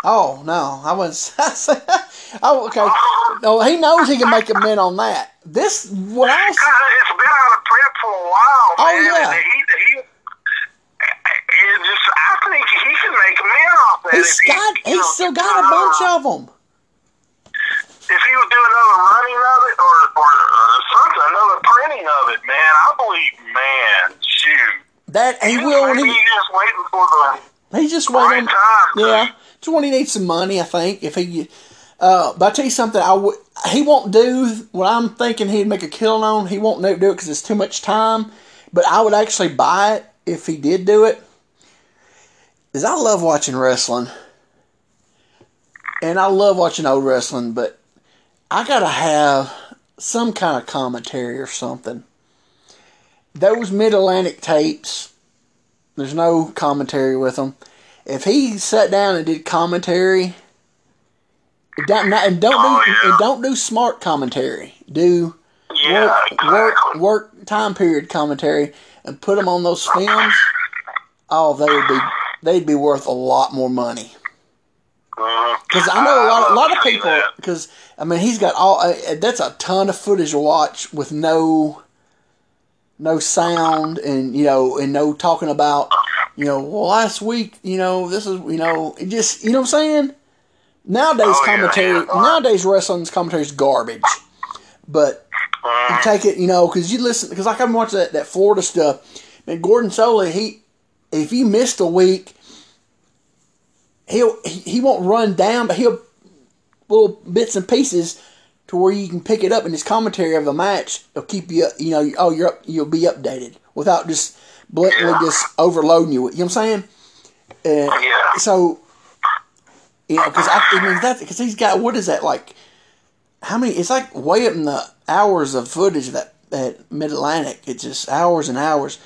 Oh no, I was. oh okay. No, he knows he can make a mint on that. This what I was. It's been out of print for a while, Oh, man. yeah. And he, he, it just, I think he can make a mint off that. He's he, got. you He's still got a bunch of them. If he would do another running of it or, or another printing of it, man, I believe, man, shoot. That he will. Maybe He, he's just waiting for the He's just right waiting. time. Yeah, just when he needs some money, I think. If he, uh, but I tell you something, I would. He won't do what I'm thinking he'd make a killing on. He won't do it because it's too much time. But I would actually buy it if he did do it. Is I love watching wrestling, and I love watching old wrestling. But I gotta have some kind of commentary or something. Those Mid Atlantic tapes, there's no commentary with them. If he sat down and did commentary, don't, not- and don't do Oh, yeah. and don't do smart commentary. Do Yeah, work work work time period commentary and put them on those films. Oh, they would be they'd be worth a lot more money. Because I know a lot, a lot of people. Because I mean, he's got all. Uh, that's a ton of footage to watch with no, no sound, and you know, and no talking about, you know, well, last week, you know, this is, you know, it just, you know, what I'm saying. Nowadays, Oh, commentary. yeah. Nowadays, wrestling's commentary is garbage. But you Mhm. take it, you know, because you listen, because like I'm watching that, that Florida stuff, man, Gordon Solie, he, if you missed a week, he'll, he, he won't run down, but he'll, little bits and pieces to where you can pick it up in his commentary of the match. It'll keep you, you know, oh, you're up, you'll be updated without just blatantly just overloading you. with- You know what I'm saying? Uh, Yeah. So, you know, because I, I mean that's because he's got what is that like? How many? It's like way up in the hours of footage that that Mid Atlantic. It's just hours and hours.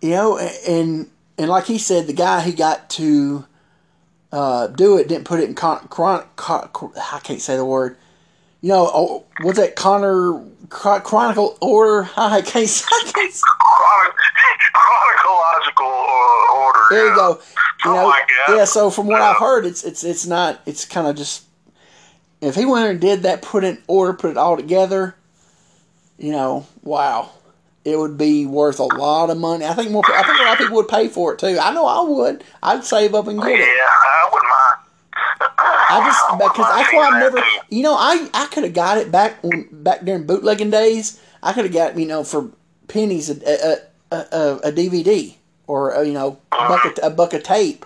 You know, and and like he said, the guy he got to uh, do it didn't put it in con, chron, con, I can't say the word. You know, oh, what's that Connor chron- chronicle order? I can't. say- I can't say- Chronic, chronological order. There you yeah. go. You know, like yeah. So from what Yeah. I've heard, it's it's it's not. It's kind of just. If he went and did that, put it in order, put it all together, you know, wow, it would be worth a lot of money. I think more. I think a lot of people would pay for it too. I know I would. I'd save up and get it. Mind. I just because that's why I've never. You know, I I could have got it back when back during bootlegging days. I could have got you know for pennies a a, a, a, DVD or a, you know a buck of, a buck of tape.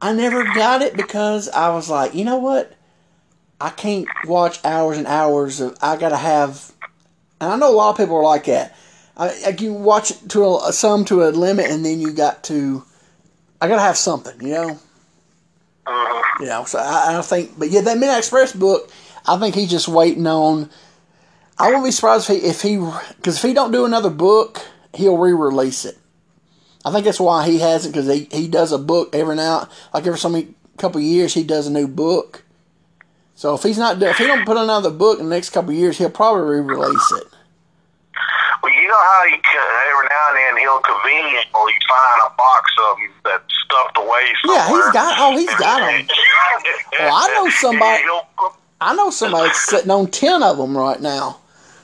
I never got it because I was like, you know what? I can't watch hours and hours of. I gotta have, and I know a lot of people are like that. I, I can watch it to a, some to a limit, and then you got to. I gotta have something, you know. Uh-huh. You know, so I, I think, but yeah, that Midnight Express book, I think he's just waiting on. I wouldn't be surprised if he, if he, because if he don't do another book, he'll re-release it. I think that's why he hasn't, because he, he does a book every now, like every so many couple of years, he does a new book. So if he's not, if he don't put another book in the next couple of years, he'll probably re-release it. Well, you know how can, every now and then he'll conveniently find a box of them that's stuffed away Yeah, he's got- oh, he's got 'em. Well, I know somebody- I know somebody sitting on ten of them right now.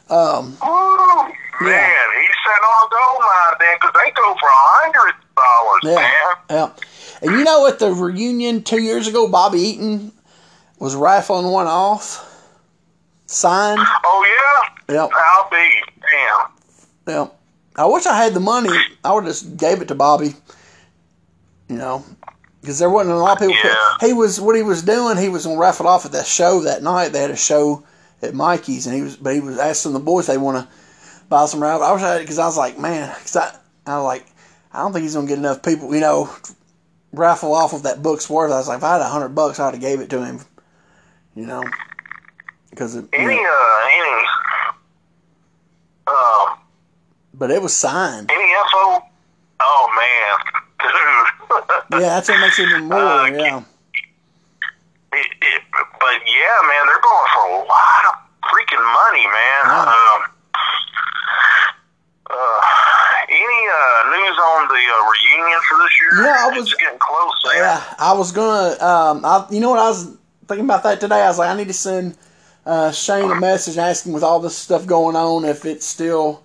Um, Ooh, man, he's sitting on gold mine then because they go for a hundred dollars, Yeah, man. yeah. And you know, at the reunion two years ago, Bobby Eaton was rifling one off, signed. Oh yeah, Yep, how big? Damn. yep. I wish I had the money. I would have just gave it to Bobby. You know, because there wasn't a lot of people. Yeah. He was what he was doing. He was gonna raffle off at that show that night. They had a show at Mikey's, and he was, but he was asking the boys they want to buy some raffle. I wish I had because I was like, man, because I, I was like, I don't think he's gonna get enough people. You know, raffle off of that book's worth. I was like, if I had a hundred bucks, I'd have gave it to him. You know, because it, you Any know, uh any uh but it was signed. any info? Oh man, dude. Yeah, that's what makes it even more. Uh, Yeah, It, it, but yeah, man, they're going for a lot of freaking money, man. Um, uh, any uh, news on the uh, reunion for this year? Yeah, I was- It's getting close. Man. yeah. I was gonna. Um, I, you know what I was thinking about that today. I was like, I need to send uh, Shane a message asking with all this stuff going on if it's still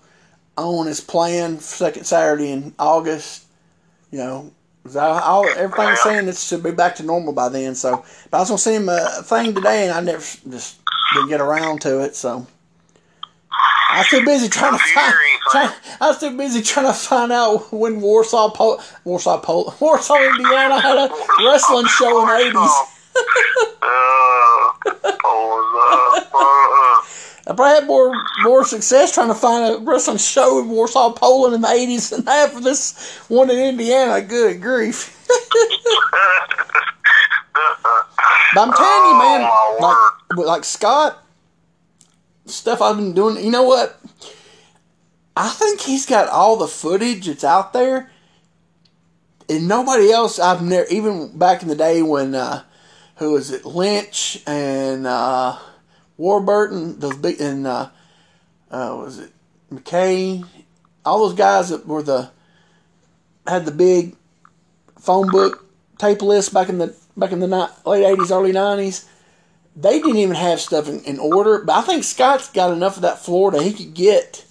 on his plan for second Saturday in August. You know, 'cause I, all everything's saying it should be back to normal by then. So, but I was gonna send him a thing today, and I never just didn't get around to it. So. I was too busy trying to find. I was too busy trying to find out when Warsaw, Pol- Warsaw, Pol- Warsaw, Indiana had a wrestling show in the eighties. I probably had more more success trying to find a wrestling show in Warsaw, Poland in the eighties than I have for this one in Indiana. Good grief! But I'm telling you, man, Oh, like like Scott, stuff I've been doing. You know what? I think he's got all the footage that's out there, and nobody else. I've never even back in the day when uh, who was it? Lynch and uh, Warburton, those big and uh, uh, was it McKay? All those guys that were the had the big phone book tape list back in the back in the ni- late eighties, early nineties. They didn't even have stuff in, in order, but I think Scott's got enough of that floor that he could get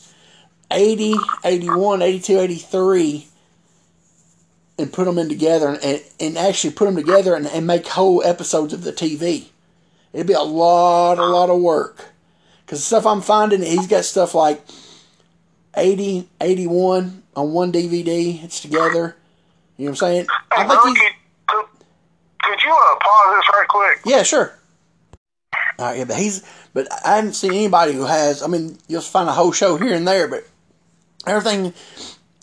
80, 81, 82, 83 and put them in together and, and actually put them together and, and make whole episodes of the TV. It'd be a lot, a lot of work. Because the stuff I'm finding, he's got stuff like 80, 81 on one DVD. It's together. You know what I'm saying? I think could, could you uh, pause this right quick? yeah, sure. All right, yeah, but he's, but I haven't seen anybody who has. I mean, you'll find a whole show here and there, but everything,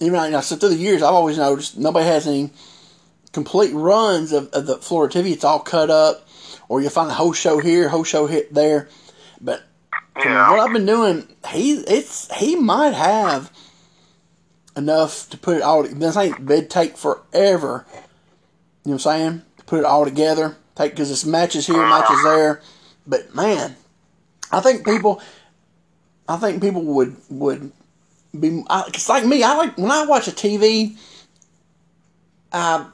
even you know, so through the years, I've always noticed nobody has any complete runs of, of the Florida TV. It's all cut up, or you'll find a whole show here, whole show hit there. But Yeah. what I've been doing, he it's he might have enough to put it all. This ain't it'd take forever. You know what I'm saying? To put it all together, take because it's matches here, matches there. But man, I think people, I think people would would be. It's like me. I like when I watch a TV. Uh,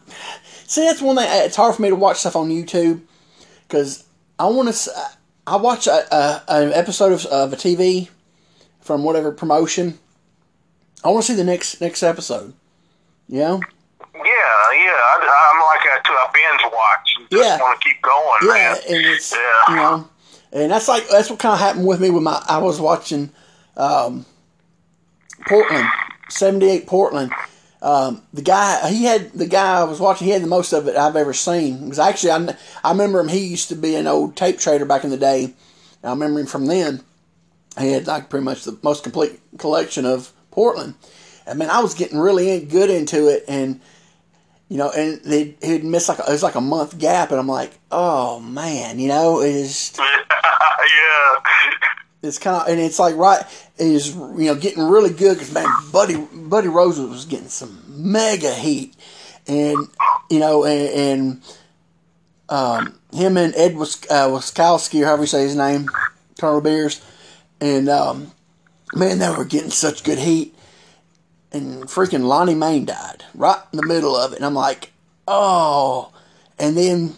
see, that's one thing. It's hard for me to watch stuff on YouTube because I want to. I watch a, a, an episode of, of a TV from whatever promotion. I want to see the next next episode. You know? Yeah, yeah. I, I'm like that too. I binge watch. Yeah. want to keep going, Yeah, man. and it's Yeah. you know, and that's like that's what kind of happened with me with my. I was watching um, Portland, seventy eight Portland. Um, the guy he had the guy I was watching he had the most of it I've ever seen. Because actually I, I remember him he used to be an old tape trader back in the day. I remember him from then. He had like pretty much the most complete collection of Portland. I mean I was getting really in, good into it. And you know and they he'd miss like a, it was like a month gap. And I'm like oh man you know it is yeah. It's kind of and it's like right is you know getting really good because man buddy buddy rose was getting some mega heat. And you know and, and um, him and ed was uh, Wiskoski or however you say his name Colonel Beers and um, man they were getting such good heat. And freaking Lonnie Mayne died right in the middle of it. And I'm like oh. And then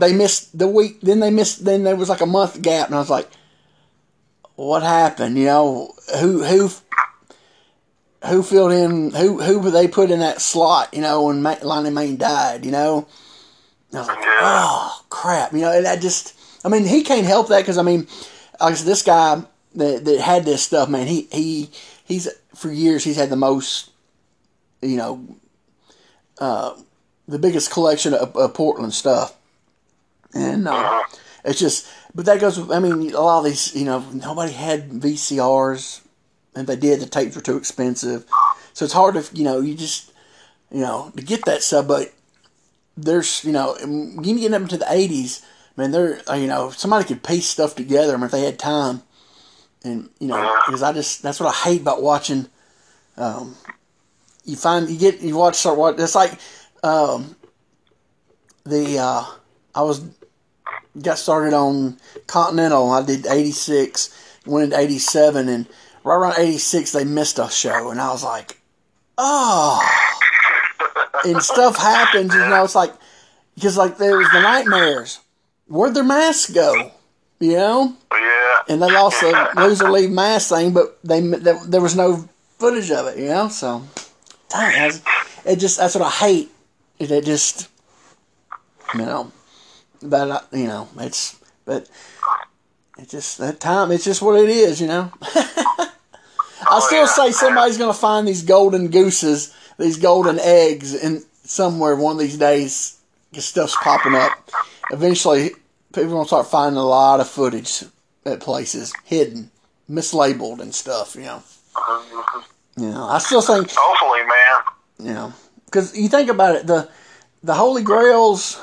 they missed the week then they missed then there was like a month gap. And I was like what happened? You know, who who who filled in? Who who they put in that slot? You know, when Ma- Lonnie Mayne died. You know, and I was like, oh crap. You know, and I just, I mean, he can't help that because I mean, like I said, this guy that that had this stuff, man, he he he's for years he's had the most, you know, uh, the biggest collection of, of Portland stuff, and uh, it's just but that goes. I mean, a lot of these, you know, nobody had VCRs, and they did. The tapes were too expensive, so it's hard to, you know, you just, you know, to get that stuff. But there's, you know, you get up into the '80s, man. There, uh, you know, somebody could piece stuff together. I mean, if they had time, and you know, because I just that's what I hate about watching. Um, you find you get you watch start watch. It's like um, the uh, I was got started on Continental. I did 86, went into 87, and right around 86, they missed a show. And I was like, oh. and stuff happens, you know, it's like, because like there was the Nightmares. Where'd their masks go? You know? Yeah. And they lost the loser leave mask thing, but they there was no footage of it, you know? So, dang, it just, that's what I hate. It just, you know but uh, you know, it's but it's just that time. It's just what it is, you know. I oh, still say somebody's gonna find these golden gooses, these golden eggs, in somewhere one of these days. Stuff's popping up. Eventually, people gonna start finding a lot of footage at places hidden, mislabeled, and stuff. You know. You know, I still think. Hopefully, man. You know, because you think about it, the the Holy Grails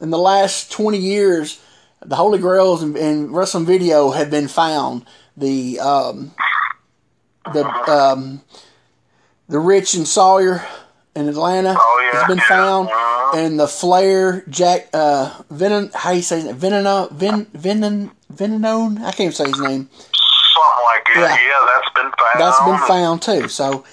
in the last 20 years, the Holy Grails in, in wrestling video have been found. The um, the um, the Rich and Sawyer in Atlanta oh, yeah, has been found, uh-huh. and the Flair Jack uh, Venom how you say it Veneno Ven Venom Venenone I can't say his name. Something like that. Yeah. yeah, that's been found. That's been found too. So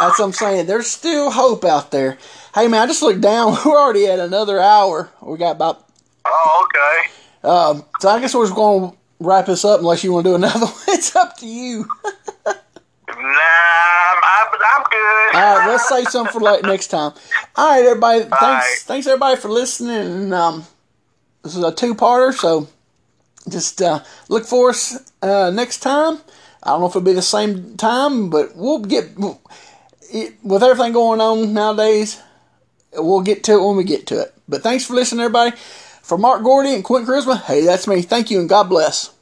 that's what I'm saying. There's still hope out there. Hey man, I just looked down. We're already at another hour. We got about. Oh, okay. Um, so I guess we're just going to wrap this up unless you want to do another one. It's up to you. nah, I'm, I'm good. All right, let's say something for like next time. All right, everybody. Thanks, right. thanks everybody for listening. And um, this is a two-parter, so just uh, look for us uh, next time. I don't know if it'll be the same time, but we'll get it, with everything going on nowadays. We'll get to it when we get to it. But thanks for listening, everybody. For Mark Gordy and Quint Charisma, hey, that's me. Thank you and God bless.